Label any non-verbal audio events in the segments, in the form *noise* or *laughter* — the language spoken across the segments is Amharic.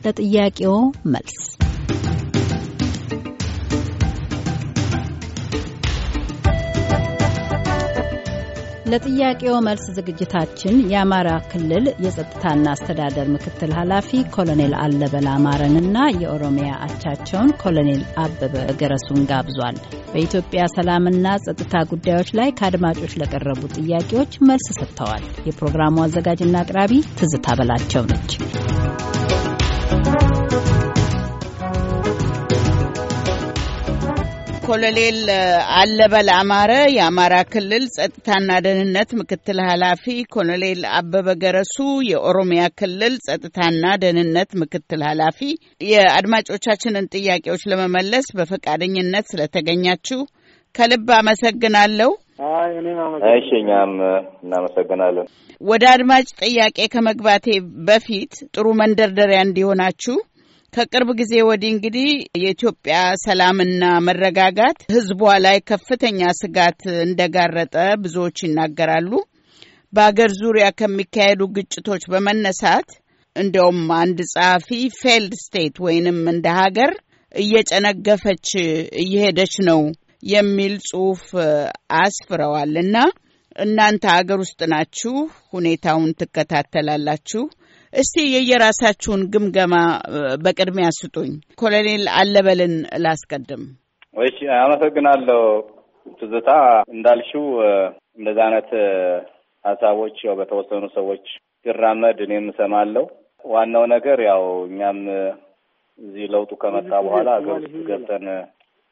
ለጥያቄው መልስ ለጥያቄው መልስ ዝግጅታችን የአማራ ክልል የጸጥታና አስተዳደር ምክትል ኃላፊ ኮሎኔል አለበል አማረንና የኦሮሚያ አቻቸውን ኮሎኔል አበበ ገረሱን ጋብዟል። በኢትዮጵያ ሰላምና ጸጥታ ጉዳዮች ላይ ከአድማጮች ለቀረቡ ጥያቄዎች መልስ ሰጥተዋል። የፕሮግራሙ አዘጋጅና አቅራቢ ትዝታ በላቸው ነች። ኮሎኔል አለበል አማረ የአማራ ክልል ጸጥታና ደህንነት ምክትል ኃላፊ፣ ኮሎኔል አበበ ገረሱ የኦሮሚያ ክልል ጸጥታና ደህንነት ምክትል ኃላፊ፣ የአድማጮቻችንን ጥያቄዎች ለመመለስ በፈቃደኝነት ስለተገኛችሁ ከልብ አመሰግናለሁ። እሺ፣ እኛም እናመሰግናለን። ወደ አድማጭ ጥያቄ ከመግባቴ በፊት ጥሩ መንደርደሪያ እንዲሆናችሁ ከቅርብ ጊዜ ወዲህ እንግዲህ የኢትዮጵያ ሰላምና መረጋጋት ሕዝቧ ላይ ከፍተኛ ስጋት እንደጋረጠ ብዙዎች ይናገራሉ። በአገር ዙሪያ ከሚካሄዱ ግጭቶች በመነሳት እንዲያውም አንድ ጸሐፊ failed state ወይንም እንደ ሀገር እየጨነገፈች እየሄደች ነው የሚል ጽሑፍ አስፍረዋል እና እናንተ ሀገር ውስጥ ናችሁ፣ ሁኔታውን ትከታተላላችሁ። እስቲ የየራሳችሁን ግምገማ በቅድሚያ ስጡኝ። ኮሎኔል አለበልን ላስቀድም። እሺ፣ አመሰግናለሁ ትዝታ። እንዳልሽው እንደዚህ አይነት ሀሳቦች ያው በተወሰኑ ሰዎች ሲራመድ እኔም እሰማለሁ። ዋናው ነገር ያው እኛም እዚህ ለውጡ ከመጣ በኋላ ሀገር ውስጥ ገብተን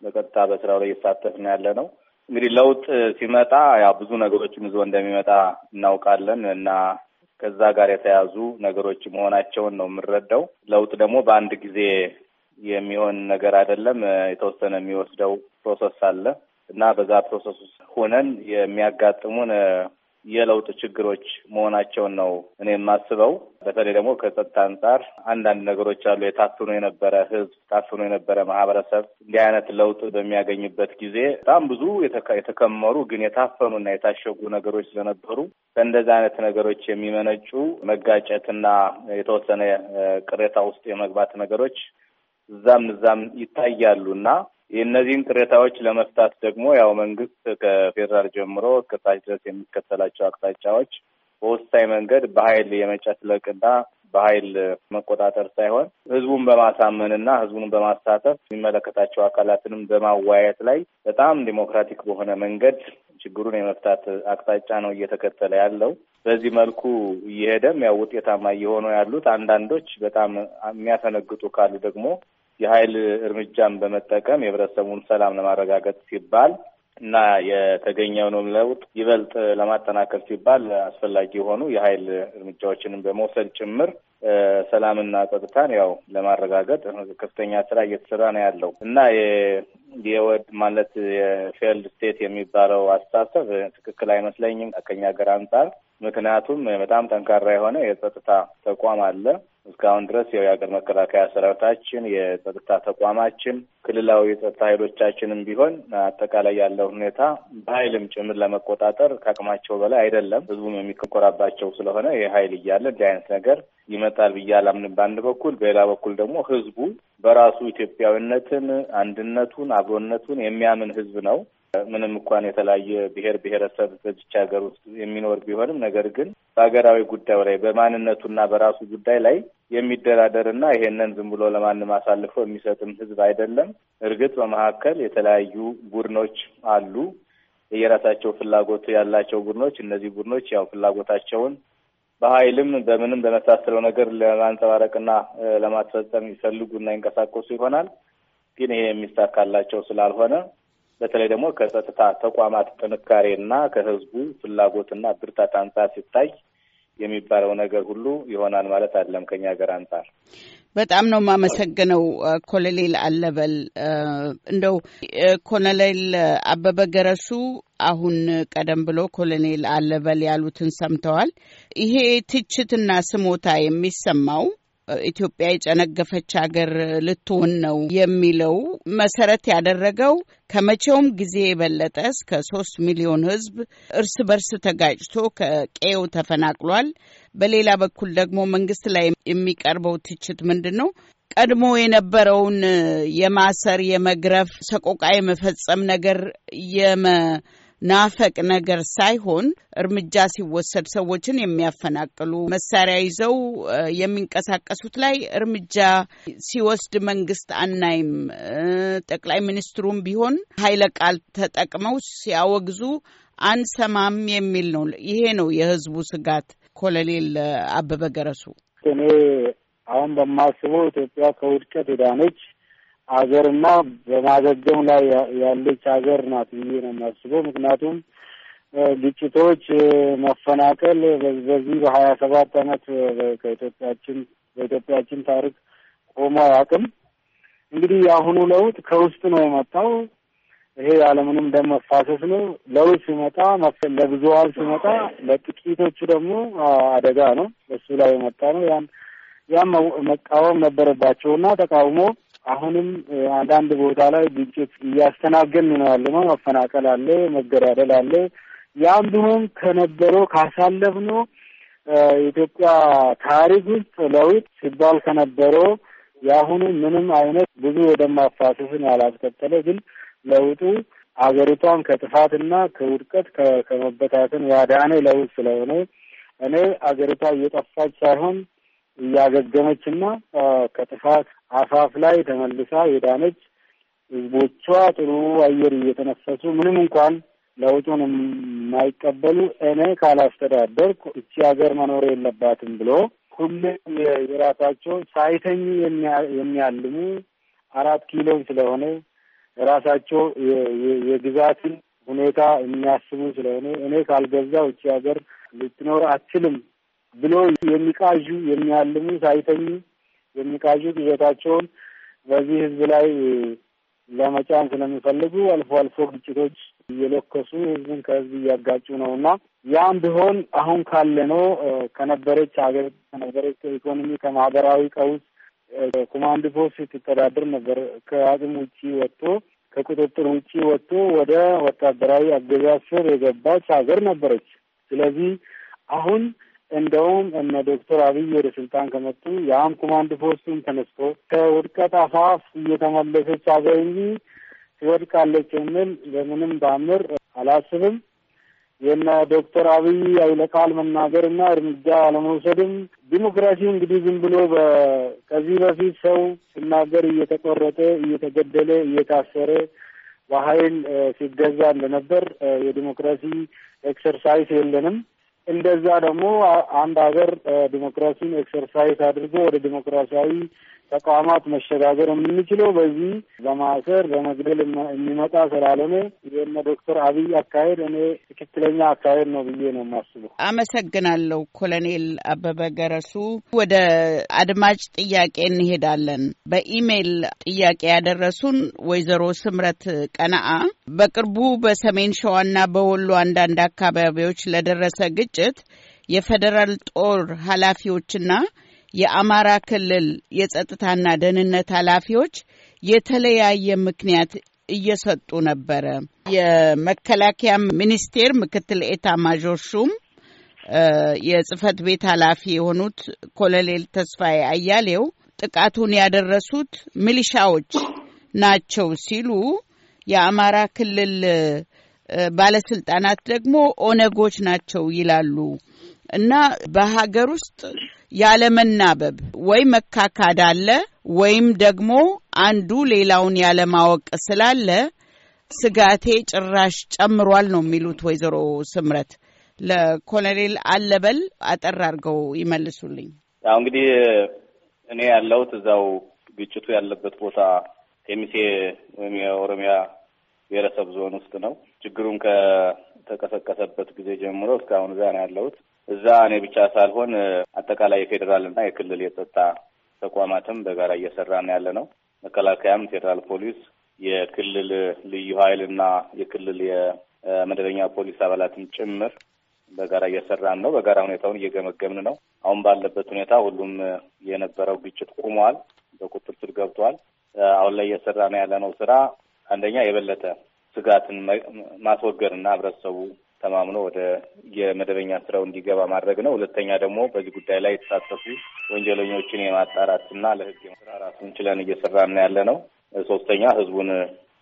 በቀጥታ በስራው ላይ እየተሳተፍን ያለ ነው። እንግዲህ ለውጥ ሲመጣ ያው ብዙ ነገሮችን ይዞ እንደሚመጣ እናውቃለን እና ከዛ ጋር የተያዙ ነገሮች መሆናቸውን ነው የምንረዳው። ለውጥ ደግሞ በአንድ ጊዜ የሚሆን ነገር አይደለም። የተወሰነ የሚወስደው process አለ እና በዛ process ውስጥ ሆነን የሚያጋጥሙን የለውጥ ችግሮች መሆናቸውን ነው እኔ የማስበው። በተለይ ደግሞ ከጸጥታ አንጻር አንዳንድ ነገሮች አሉ። የታፍኖ የነበረ ሕዝብ ታፍኖ የነበረ ማህበረሰብ እንዲህ አይነት ለውጥ በሚያገኝበት ጊዜ በጣም ብዙ የተከመሩ ግን የታፈኑና የታሸጉ ነገሮች ስለነበሩ ከእንደዚህ አይነት ነገሮች የሚመነጩ መጋጨትና የተወሰነ ቅሬታ ውስጥ የመግባት ነገሮች እዛም እዛም ይታያሉ እና የእነዚህን ቅሬታዎች ለመፍታት ደግሞ ያው መንግስት ከፌዴራል ጀምሮ እስከ ታች ድረስ የሚከተላቸው አቅጣጫዎች በወሳኝ መንገድ በኃይል የመጨፍለቅና በኃይል መቆጣጠር ሳይሆን ህዝቡን በማሳመንና ህዝቡን በማሳተፍ የሚመለከታቸው አካላትንም በማዋየት ላይ በጣም ዲሞክራቲክ በሆነ መንገድ ችግሩን የመፍታት አቅጣጫ ነው እየተከተለ ያለው። በዚህ መልኩ እየሄደም ያው ውጤታማ እየሆኑ ያሉት አንዳንዶች በጣም የሚያፈነግጡ ካሉ ደግሞ የኃይል እርምጃን በመጠቀም የህብረተሰቡን ሰላም ለማረጋገጥ ሲባል እና የተገኘውንም ለውጥ ይበልጥ ለማጠናከር ሲባል አስፈላጊ የሆኑ የኃይል እርምጃዎችንም በመውሰድ ጭምር ሰላምና ጸጥታን ያው ለማረጋገጥ ከፍተኛ ስራ እየተሰራ ነው ያለው እና የወድ ማለት የፌልድ ስቴት የሚባለው አስተሳሰብ ትክክል አይመስለኝም ከኛ ሀገር አንጻር። ምክንያቱም በጣም ጠንካራ የሆነ የጸጥታ ተቋም አለ። እስካሁን ድረስ ያው የሀገር መከላከያ ሰራዊታችን፣ የጸጥታ ተቋማችን፣ ክልላዊ የጸጥታ ኃይሎቻችንም ቢሆን አጠቃላይ ያለው ሁኔታ በኃይልም ጭምር ለመቆጣጠር ከአቅማቸው በላይ አይደለም። ህዝቡም የሚኮራባቸው ስለሆነ ይህ ኃይል እያለ እንዲህ አይነት ነገር ይመጣል ብዬ አላምንም በአንድ በኩል። በሌላ በኩል ደግሞ ህዝቡ በራሱ ኢትዮጵያዊነትን፣ አንድነቱን፣ አብሮነቱን የሚያምን ህዝብ ነው። ምንም እንኳን የተለያየ ብሔር ብሔረሰብ በዚች ሀገር ውስጥ የሚኖር ቢሆንም ነገር ግን በሀገራዊ ጉዳዩ ላይ በማንነቱና በራሱ ጉዳይ ላይ የሚደራደርና ይሄንን ዝም ብሎ ለማንም አሳልፎ የሚሰጥም ህዝብ አይደለም። እርግጥ በመካከል የተለያዩ ቡድኖች አሉ፣ የየራሳቸው ፍላጎት ያላቸው ቡድኖች። እነዚህ ቡድኖች ያው ፍላጎታቸውን በኃይልም በምንም በመሳሰለው ነገር ለማንጸባረቅና ለማስፈጸም ይፈልጉና ይንቀሳቀሱ ይሆናል። ግን ይሄ የሚሳካላቸው ስላልሆነ በተለይ ደግሞ ከጸጥታ ተቋማት ጥንካሬና ከህዝቡ ፍላጎትና ብርታት አንጻር ሲታይ የሚባለው ነገር ሁሉ ይሆናል ማለት አይደለም። ከኛ ሀገር አንጻር በጣም ነው የማመሰግነው ኮሎኔል አለበል። እንደው ኮሎኔል አበበ ገረሱ አሁን ቀደም ብሎ ኮሎኔል አለበል ያሉትን ሰምተዋል። ይሄ ትችትና ስሞታ የሚሰማው ኢትዮጵያ የጨነገፈች ሀገር ልትሆን ነው የሚለው መሰረት ያደረገው ከመቼውም ጊዜ የበለጠ እስከ ሶስት ሚሊዮን ሕዝብ እርስ በርስ ተጋጭቶ ከቀዬው ተፈናቅሏል። በሌላ በኩል ደግሞ መንግስት ላይ የሚቀርበው ትችት ምንድን ነው? ቀድሞ የነበረውን የማሰር፣ የመግረፍ፣ ሰቆቃ የመፈጸም ነገር የመናፈቅ ነገር ሳይሆን እርምጃ ሲወሰድ ሰዎችን የሚያፈናቅሉ መሳሪያ ይዘው የሚንቀሳቀሱት ላይ እርምጃ ሲወስድ መንግስት አናይም። ጠቅላይ ሚኒስትሩም ቢሆን ኃይለ ቃል ተጠቅመው ሲያወግዙ አንሰማም የሚል ነው። ይሄ ነው የህዝቡ ስጋት። ኮሎኔል አበበ ገረሱ እኔ አሁን በማስበው ኢትዮጵያ ከውድቀት የዳነች ሀገርና በማገገም ላይ ያለች ሀገር ናት ብዬ ነው የማስበው። ምክንያቱም ግጭቶች፣ መፈናቀል በዚህ በሀያ ሰባት አመት ከኢትዮጵያችን በኢትዮጵያችን ታሪክ ቆሞ አያውቅም። እንግዲህ የአሁኑ ለውጥ ከውስጥ ነው የመጣው። ይሄ ያለምንም ደም መፋሰስ ነው። ለውጥ ሲመጣ ለብዙሀን ሲመጣ ለጥቂቶቹ ደግሞ አደጋ ነው። በሱ ላይ የመጣ ነው። ያን ያም መቃወም ነበረባቸውና ተቃውሞ አሁንም አንዳንድ ቦታ ላይ ግጭት እያስተናገን ነው ያለ ነው። መፈናቀል አለ፣ መገዳደል አለ። ያም ቢሆን ከነበረው ካሳለፍነው የኢትዮጵያ ታሪክ ውስጥ ለውጥ ሲባል ከነበረው የአሁኑ ምንም አይነት ብዙ የደም ያላስከተለ ግን ለውጡ አገሪቷን ከጥፋትና ከውድቀት ከመበታተን ያዳነ ለውጥ ስለሆነ እኔ አገሪቷ እየጠፋች ሳይሆን እያገገመችና ከጥፋት አፋፍ ላይ ተመልሳ የዳነች ህዝቦቿ ጥሩ አየር እየተነፈሱ ምንም እንኳን ለውጡን የማይቀበሉ እኔ ካላስተዳደርኩ እቺ ሀገር መኖር የለባትም ብሎ ሁሌም የራሳቸውን ሳይተኙ የሚያልሙ አራት ኪሎን ስለሆነ የራሳቸው የግዛትን ሁኔታ የሚያስቡ ስለሆነ እኔ ካልገዛው እቺ ሀገር ልትኖር አትችልም ብሎ የሚቃዡ የሚያልሙ ሳይተኙ የሚቃዡ ግዜታቸውን በዚህ ህዝብ ላይ ለመጫን ስለሚፈልጉ አልፎ አልፎ ግጭቶች እየለከሱ ህዝብን ከህዝብ እያጋጩ ነው እና ያም ቢሆን አሁን ካለነው ከነበረች ሀገር ከነበረች ኢኮኖሚ ከማህበራዊ ቀውስ ኮማንድ ፖስት ስትተዳደር ነበር ከአቅም ውጪ ወጥቶ ከቁጥጥር ውጪ ወጥቶ ወደ ወታደራዊ አገዛዝ ስር የገባች ሀገር ነበረች። ስለዚህ አሁን እንደውም እነ ዶክተር አብይ ወደ ስልጣን ከመጡ የአም ኮማንድ ፖስቱን ተነስቶ ከውድቀት አፋፍ እየተመለሰች ሀገር እንጂ ትወድቃለች የሚል በምንም ታምር አላስብም። የነ ዶክተር አብይ ኃይለ ቃል መናገርና እርምጃ አለመውሰድም ዲሞክራሲ እንግዲህ ዝም ብሎ ከዚህ በፊት ሰው ሲናገር እየተቆረጠ እየተገደለ እየታሰረ በኃይል ሲገዛ እንደነበር የዲሞክራሲ exercise የለንም። እንደዛ ደግሞ አንድ ሀገር ዲሞክራሲን exercise አድርጎ ወደ ዲሞክራሲያዊ ተቋማት መሸጋገር የምንችለው በዚህ በማሰር በመግደል የሚመጣ ስላልሆነ የነ ዶክተር አብይ አካሄድ እኔ ትክክለኛ አካሄድ ነው ብዬ ነው የማስበው። አመሰግናለሁ ኮሎኔል አበበ ገረሱ። ወደ አድማጭ ጥያቄ እንሄዳለን። በኢሜይል ጥያቄ ያደረሱን ወይዘሮ ስምረት ቀነአ በቅርቡ በሰሜን ሸዋና በወሎ አንዳንድ አካባቢዎች ለደረሰ ግጭት የፌዴራል ጦር ኃላፊዎችና የአማራ ክልል የጸጥታና ደህንነት ኃላፊዎች የተለያየ ምክንያት እየሰጡ ነበረ። የመከላከያ ሚኒስቴር ምክትል ኤታ ማዦር ሹም የጽህፈት ቤት ኃላፊ የሆኑት ኮሎኔል ተስፋዬ አያሌው ጥቃቱን ያደረሱት ሚሊሻዎች ናቸው ሲሉ፣ የአማራ ክልል ባለስልጣናት ደግሞ ኦነጎች ናቸው ይላሉ እና በሀገር ውስጥ ያለመናበብ ወይ መካካድ አለ ወይም ደግሞ አንዱ ሌላውን ያለማወቅ ስላለ ስጋቴ ጭራሽ ጨምሯል ነው የሚሉት ወይዘሮ ስምረት። ለኮሎኔል አለበል አጠር አድርገው ይመልሱልኝ። ያው እንግዲህ እኔ ያለሁት እዛው ግጭቱ ያለበት ቦታ ኬሚሴ ወይም የኦሮሚያ ብሔረሰብ ዞን ውስጥ ነው። ችግሩን ከተቀሰቀሰበት ጊዜ ጀምሮ እስካሁን እዛ ነው ያለሁት። እዛ እኔ ብቻ ሳልሆን አጠቃላይ የፌዴራል እና የክልል የጸጥታ ተቋማትም በጋራ እየሰራ ነው ያለ ነው። መከላከያም፣ ፌዴራል ፖሊስ፣ የክልል ልዩ ኃይል እና የክልል የመደበኛ ፖሊስ አባላትም ጭምር በጋራ እየሰራን ነው። በጋራ ሁኔታውን እየገመገምን ነው። አሁን ባለበት ሁኔታ ሁሉም የነበረው ግጭት ቆሟል፣ በቁጥር ስር ገብቷል። አሁን ላይ እየሰራ ነው ያለነው ስራ አንደኛ የበለጠ ስጋትን ማስወገድ እና ህብረተሰቡ ተማምኖ ወደ የመደበኛ ስራው እንዲገባ ማድረግ ነው። ሁለተኛ ደግሞ በዚህ ጉዳይ ላይ የተሳተፉ ወንጀለኞችን የማጣራትና ለህግ ስራ ራሱን ችለን እየሰራን ያለ ነው። ሶስተኛ ህዝቡን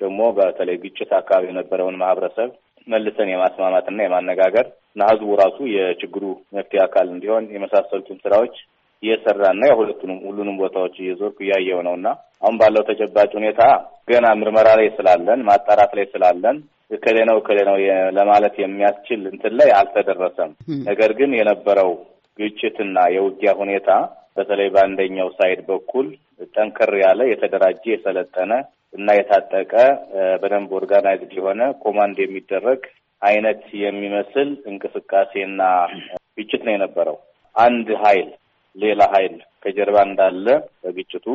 ደግሞ በተለይ ግጭት አካባቢ የነበረውን ማህበረሰብ መልሰን የማስማማትና የማነጋገር እና ህዝቡ ራሱ የችግሩ መፍትሄ አካል እንዲሆን የመሳሰሉትን ስራዎች እየሰራና የሁለቱንም ሁሉንም ቦታዎች እየዞርኩ እያየው ነው እና አሁን ባለው ተጨባጭ ሁኔታ ገና ምርመራ ላይ ስላለን ማጣራት ላይ ስላለን እከሌ ነው እከሌ ነው ለማለት የሚያስችል እንትን ላይ አልተደረሰም። ነገር ግን የነበረው ግጭትና የውጊያ ሁኔታ በተለይ በአንደኛው side በኩል ጠንከር ያለ የተደራጀ የሰለጠነ እና የታጠቀ በደንብ organized የሆነ command የሚደረግ አይነት የሚመስል እንቅስቃሴና ግጭት ነው የነበረው። አንድ ኃይል ሌላ ኃይል ከጀርባ እንዳለ በግጭቱ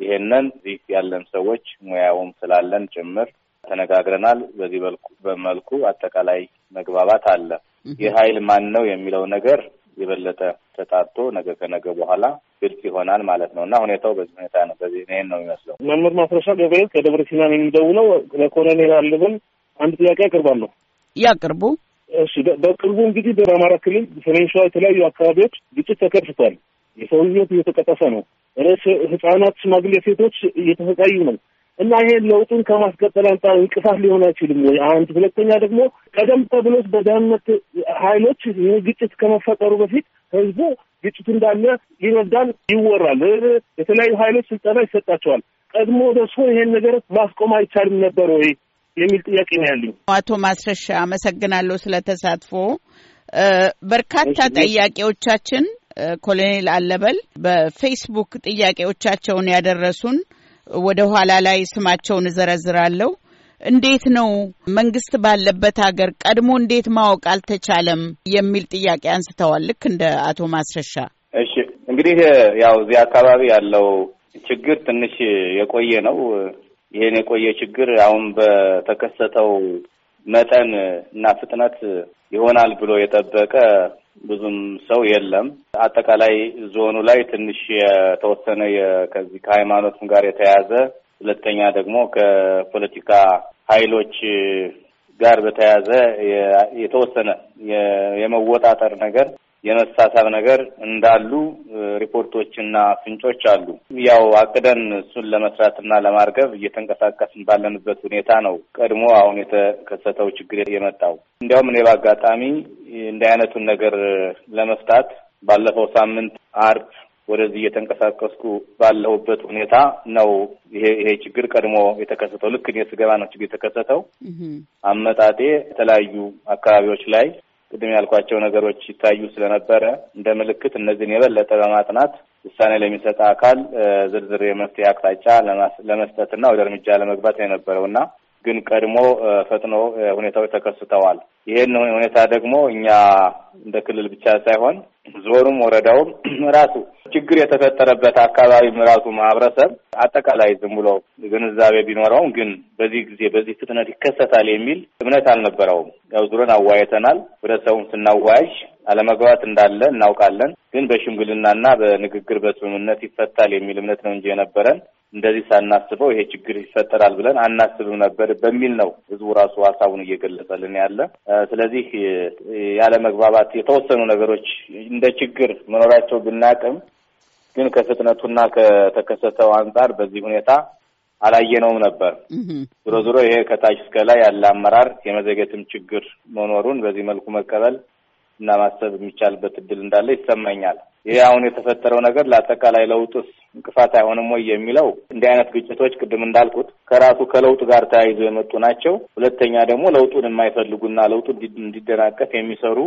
ይሄንን እዚህ ያለን ሰዎች ሙያውም ስላለን ጭምር ተነጋግረናል። በዚህ በመልኩ አጠቃላይ መግባባት አለ። ይህ ኃይል ማን ነው የሚለው ነገር የበለጠ ተጣርቶ ነገ ከነገ በኋላ ግልጽ ይሆናል ማለት ነው እና ሁኔታው በዚህ ሁኔታ ነው። በዚህ ይሄን ነው የሚመስለው። መምህር ማስረሻ ገብርኤል ከደብረ ሲና ነው የሚደውለው። ለኮሎኔል አለበል አንድ ጥያቄ አቅርባለሁ። ያቅርቡ። እሺ፣ በቅርቡ እንግዲህ በአማራ ክልል ሰሜን ሸዋ የተለያዩ አካባቢዎች ግጭት ተከስቷል። የሰው ሕይወት እየተቀጠፈ ነው። ህጻናት፣ ሽማግሌ ሴቶች እየተሰቃዩ ነው እና ይሄን ለውጡን ከማስቀጠል አንጻር እንቅፋት ሊሆን አይችልም ወይ? አንድ ሁለተኛ ደግሞ ቀደም ተብሎት በደህንነት ኃይሎች ይህ ግጭት ከመፈጠሩ በፊት ህዝቡ ግጭቱ እንዳለ ይረዳል፣ ይወራል። የተለያዩ ኃይሎች ስልጠና ይሰጣቸዋል። ቀድሞ ደርሶ ይሄን ነገር ማስቆም አይቻልም ነበር ወይ የሚል ጥያቄ ነው ያለኝ። አቶ ማስረሻ አመሰግናለሁ ስለ ተሳትፎ። በርካታ ጥያቄዎቻችን ኮሎኔል አለበል በፌስቡክ ጥያቄዎቻቸውን ያደረሱን ወደ ኋላ ላይ ስማቸውን እዘረዝራለሁ። እንዴት ነው መንግስት ባለበት ሀገር ቀድሞ እንዴት ማወቅ አልተቻለም የሚል ጥያቄ አንስተዋል። ልክ እንደ አቶ ማስረሻ። እሺ እንግዲህ ያው እዚህ አካባቢ ያለው ችግር ትንሽ የቆየ ነው። ይሄን የቆየ ችግር አሁን በተከሰተው መጠን እና ፍጥነት ይሆናል ብሎ የጠበቀ ብዙም ሰው የለም። አጠቃላይ ዞኑ ላይ ትንሽ የተወሰነ ከዚህ ከሃይማኖትም ጋር የተያያዘ ሁለተኛ ደግሞ ከፖለቲካ ኃይሎች ጋር በተያያዘ የተወሰነ የመወጣጠር ነገር የመሳሳብ ነገር እንዳሉ ሪፖርቶችና ፍንጮች አሉ። ያው አቅደን እሱን ለመስራትና ለማርገብ እየተንቀሳቀስን ባለንበት ሁኔታ ነው ቀድሞ አሁን የተከሰተው ችግር የመጣው። እንዲያውም እኔ በአጋጣሚ እንዲህ አይነቱን ነገር ለመፍታት ባለፈው ሳምንት አርብ ወደዚህ እየተንቀሳቀስኩ ባለሁበት ሁኔታ ነው ይሄ ይሄ ችግር ቀድሞ የተከሰተው። ልክ እኔ ስገባ ነው ችግር የተከሰተው። አመጣጤ የተለያዩ አካባቢዎች ላይ ቅድም ያልኳቸው ነገሮች ይታዩ ስለነበረ እንደ ምልክት እነዚህን የበለጠ በማጥናት ውሳኔ ለሚሰጥ አካል ዝርዝር የመፍትሄ አቅጣጫ ለመስጠትና ወደ እርምጃ ለመግባት ነው የነበረው እና ግን ቀድሞ ፈጥኖ ሁኔታዎች ተከስተዋል። ይህን ሁኔታ ደግሞ እኛ እንደ ክልል ብቻ ሳይሆን ዞኑም ወረዳውም *clears throat* ራሱ ችግር የተፈጠረበት አካባቢም ራሱ ማህበረሰብ አጠቃላይ ዝም ብሎ ግንዛቤ ቢኖረውም ግን በዚህ ጊዜ በዚህ ፍጥነት ይከሰታል የሚል እምነት አልነበረውም። ያው ዙረን አዋይተናል። ህብረተሰቡን ስናዋያዥ አለመግባት እንዳለ እናውቃለን። ግን በሽምግልናና በንግግር በስምምነት ይፈታል የሚል እምነት ነው እንጂ የነበረን እንደዚህ ሳናስበው ይሄ ችግር ይፈጠራል ብለን አናስብም ነበር በሚል ነው ህዝቡ ራሱ ሀሳቡን እየገለጸልን ያለ። ስለዚህ ያለ መግባባት የተወሰኑ ነገሮች እንደ ችግር መኖራቸው ብናቅም ግን ከፍጥነቱና ከተከሰተው አንጻር በዚህ ሁኔታ አላየነውም ነበር። ዞሮ ዞሮ ይሄ ከታች እስከ ላይ ያለ አመራር የመዘገትም ችግር መኖሩን በዚህ መልኩ መቀበል እና ማሰብ የሚቻልበት እድል እንዳለ ይሰማኛል። ይህ አሁን የተፈጠረው ነገር ለአጠቃላይ ለውጡስ እንቅፋት አይሆንም ወይ የሚለው እንዲህ አይነት ግጭቶች ቅድም እንዳልኩት ከራሱ ከለውጡ ጋር ተያይዞ የመጡ ናቸው። ሁለተኛ ደግሞ ለውጡን የማይፈልጉና ለውጡ እንዲደናቀፍ የሚሰሩ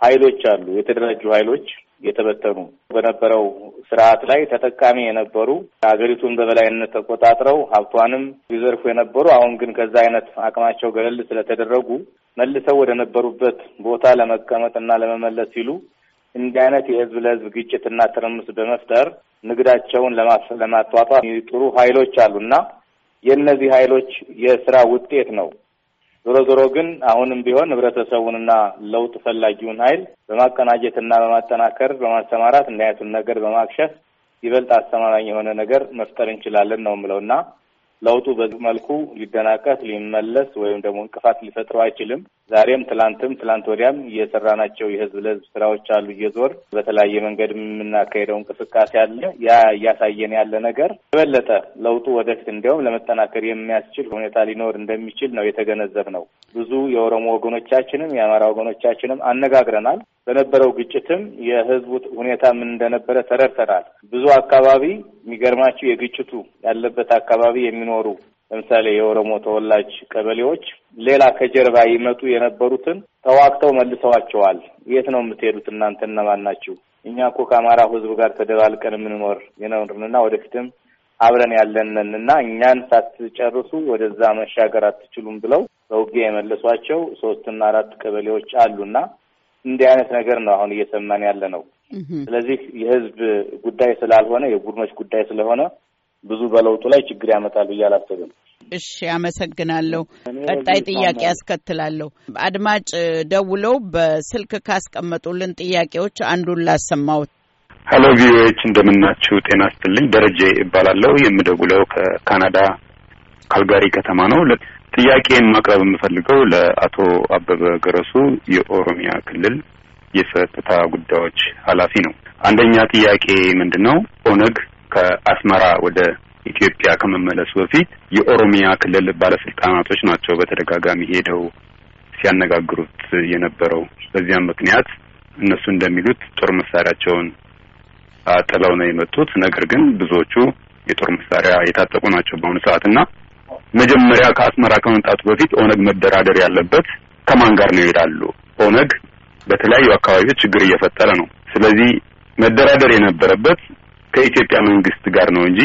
ኃይሎች አሉ። የተደራጁ ኃይሎች የተበተኑ በነበረው ስርዓት ላይ ተጠቃሚ የነበሩ ሀገሪቱን በበላይነት ተቆጣጥረው ሀብቷንም ሊዘርፉ የነበሩ አሁን ግን ከዛ አይነት አቅማቸው ገለል ስለተደረጉ መልሰው ወደ ነበሩበት ቦታ ለመቀመጥና ለመመለስ ሲሉ እንዲህ አይነት የህዝብ ለህዝብ ግጭትና ትርምስ በመፍጠር ንግዳቸውን ለማጧጧፍ ጥሩ ኃይሎች አሉና የእነዚህ ኃይሎች የስራ ውጤት ነው። ዞሮ ዞሮ ግን አሁንም ቢሆን ህብረተሰቡንና ለውጥ ፈላጊውን ኃይል በማቀናጀትና በማጠናከር በማሰማራት እንዲህ አይነቱን ነገር በማክሸፍ ይበልጥ አስተማማኝ የሆነ ነገር መፍጠር እንችላለን ነው የምለው እና ለውጡ በዚህ መልኩ ሊደናቀፍ ሊመለስ ወይም ደግሞ እንቅፋት ሊፈጥረው አይችልም። ዛሬም ትላንትም ትላንት ወዲያም እየሰራናቸው የህዝብ ለህዝብ ስራዎች አሉ። እየዞር በተለያየ መንገድ የምናካሄደው እንቅስቃሴ አለ። ያ እያሳየን ያለ ነገር የበለጠ ለውጡ ወደፊት እንዲያውም ለመጠናከር የሚያስችል ሁኔታ ሊኖር እንደሚችል ነው የተገነዘብ ነው። ብዙ የኦሮሞ ወገኖቻችንም የአማራ ወገኖቻችንም አነጋግረናል። በነበረው ግጭትም የህዝቡ ሁኔታ ምን እንደነበረ ተረድተናል። ብዙ አካባቢ የሚገርማቸው የግጭቱ ያለበት አካባቢ የሚኖሩ ለምሳሌ የኦሮሞ ተወላጅ ቀበሌዎች ሌላ ከጀርባ ይመጡ የነበሩትን ተዋግተው መልሰዋቸዋል። የት ነው የምትሄዱት እናንተ እነማን ናችሁ? እኛ እኮ ከአማራው ህዝብ ጋር ተደባልቀን የምንኖር የኖርንና ወደፊትም አብረን ያለንን እና እኛን ሳትጨርሱ ወደዛ መሻገር አትችሉም ብለው በውጊያ የመለሷቸው ሶስትና አራት ቀበሌዎች አሉና እንዲህ አይነት ነገር ነው አሁን እየሰማን ያለ ነው። ስለዚህ የህዝብ ጉዳይ ስላልሆነ የቡድኖች ጉዳይ ስለሆነ ብዙ በለውጡ ላይ ችግር ያመጣል ብዬ አላስብም። እሺ፣ አመሰግናለሁ። ቀጣይ ጥያቄ ያስከትላለሁ። አድማጭ ደውለው በስልክ ካስቀመጡልን ጥያቄዎች አንዱን ላሰማሁት። ሀሎ ቪኦኤዎች እንደምናችሁ፣ ጤና ስትልኝ ደረጀ ይባላለሁ። የምደውለው ከካናዳ ካልጋሪ ከተማ ነው። ጥያቄን ማቅረብ የምፈልገው ለአቶ አበበ ገረሱ የኦሮሚያ ክልል የጸጥታ ጉዳዮች ኃላፊ ነው። አንደኛ ጥያቄ ምንድን ነው? ኦነግ ከአስመራ ወደ ኢትዮጵያ ከመመለሱ በፊት የኦሮሚያ ክልል ባለስልጣናቶች ናቸው በተደጋጋሚ ሄደው ሲያነጋግሩት የነበረው። በዚያም ምክንያት እነሱ እንደሚሉት ጦር መሳሪያቸውን ጥለው ነው የመጡት። ነገር ግን ብዙዎቹ የጦር መሳሪያ የታጠቁ ናቸው በአሁኑ ሰዓት እና መጀመሪያ ከአስመራ ከመምጣቱ በፊት ኦነግ መደራደር ያለበት ከማን ጋር ነው ይላሉ። ኦነግ በተለያዩ አካባቢዎች ችግር እየፈጠረ ነው። ስለዚህ መደራደር የነበረበት ከኢትዮጵያ መንግስት ጋር ነው እንጂ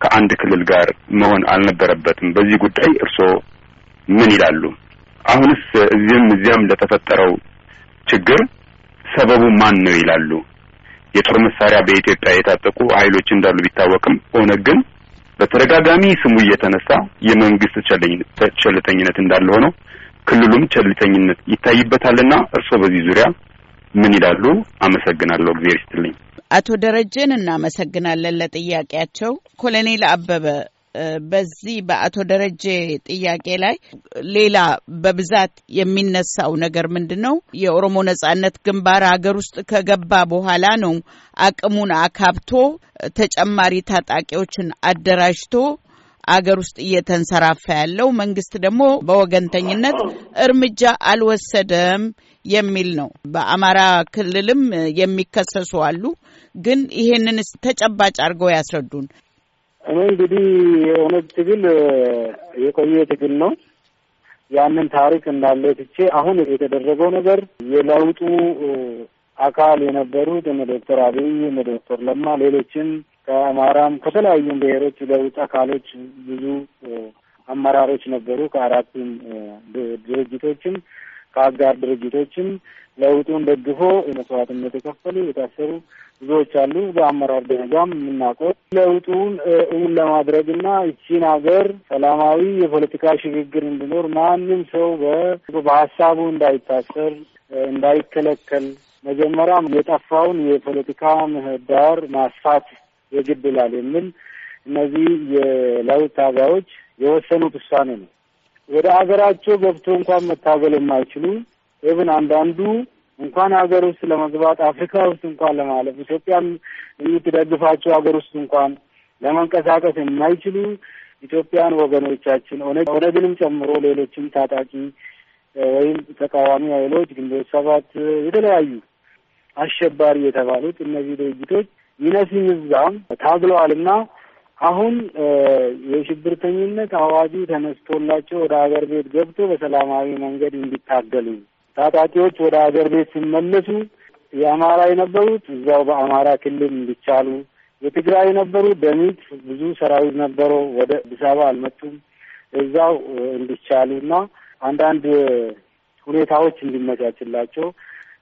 ከአንድ ክልል ጋር መሆን አልነበረበትም። በዚህ ጉዳይ እርስዎ ምን ይላሉ? አሁንስ እዚህም እዚያም ለተፈጠረው ችግር ሰበቡ ማን ነው ይላሉ? የጦር መሳሪያ በኢትዮጵያ የታጠቁ ኃይሎች እንዳሉ ቢታወቅም ኦነግ ግን በተደጋጋሚ ስሙ እየተነሳ የመንግስት ቸልተኝነት እንዳለ ሆነው ክልሉም ቸልተኝነት ይታይበታልና እርስዎ በዚህ ዙሪያ ምን ይላሉ? አመሰግናለሁ። እግዚአብሔር ይስጥልኝ። አቶ ደረጀን እናመሰግናለን ለጥያቄያቸው። ኮሎኔል አበበ በዚህ በአቶ ደረጀ ጥያቄ ላይ ሌላ በብዛት የሚነሳው ነገር ምንድን ነው? የኦሮሞ ነጻነት ግንባር ሀገር ውስጥ ከገባ በኋላ ነው አቅሙን አካብቶ ተጨማሪ ታጣቂዎችን አደራጅቶ አገር ውስጥ እየተንሰራፋ ያለው መንግስት ደግሞ በወገንተኝነት እርምጃ አልወሰደም የሚል ነው። በአማራ ክልልም የሚከሰሱ አሉ። ግን ይሄንን ተጨባጭ አድርገው ያስረዱን። እኔ እንግዲህ የኦነግ ትግል የቆየ ትግል ነው። ያንን ታሪክ እንዳለ ትቼ አሁን የተደረገው ነገር የለውጡ አካል የነበሩት እነ ዶክተር አብይ እነ ዶክተር ለማ ሌሎችም ከአማራም ከተለያዩም ብሔሮች ለውጥ አካሎች ብዙ አመራሮች ነበሩ። ከአራቱም ድርጅቶችም ከአጋር ድርጅቶችም ለውጡን ደግፎ መስዋዕትነት የከፈሉ የታሰሩ ብዙዎች አሉ። በአመራር ደረጃም የምናውቀው ለውጡን እውን ለማድረግና ይቺን ሀገር ሰላማዊ የፖለቲካ ሽግግር እንዲኖር ማንም ሰው በሀሳቡ እንዳይታሰር እንዳይከለከል መጀመሪያም የጠፋውን የፖለቲካ ምህዳር ማስፋት የግድ ይላል የሚል እነዚህ የለውጥ ታጋዮች የወሰኑት ውሳኔ ነው። ወደ ሀገራቸው ገብቶ እንኳን መታገል የማይችሉ ኢብን አንዳንዱ እንኳን ሀገር ውስጥ ለመግባት አፍሪካ ውስጥ እንኳን ለማለፍ ኢትዮጵያን የምትደግፋቸው ሀገር ውስጥ እንኳን ለመንቀሳቀስ የማይችሉ ኢትዮጵያን ወገኖቻችን ኦነግንም ጨምሮ ሌሎችም ታጣቂ ወይም ተቃዋሚ ኃይሎች ግንቦት ሰባት የተለያዩ አሸባሪ የተባሉት እነዚህ ድርጅቶች ይነሲም እዛም ታግለዋልና አሁን የሽብርተኝነት አዋጁ ተነስቶላቸው ወደ ሀገር ቤት ገብቶ በሰላማዊ መንገድ እንዲታገሉ ታጣቂዎች ወደ ሀገር ቤት ሲመለሱ የአማራ የነበሩት እዛው በአማራ ክልል እንዲቻሉ፣ የትግራይ የነበሩት ደሚት ብዙ ሰራዊት ነበረው ወደ አዲስ አበባ አልመጡም፣ እዛው እንዲቻሉ እና አንዳንድ ሁኔታዎች እንዲመቻችላቸው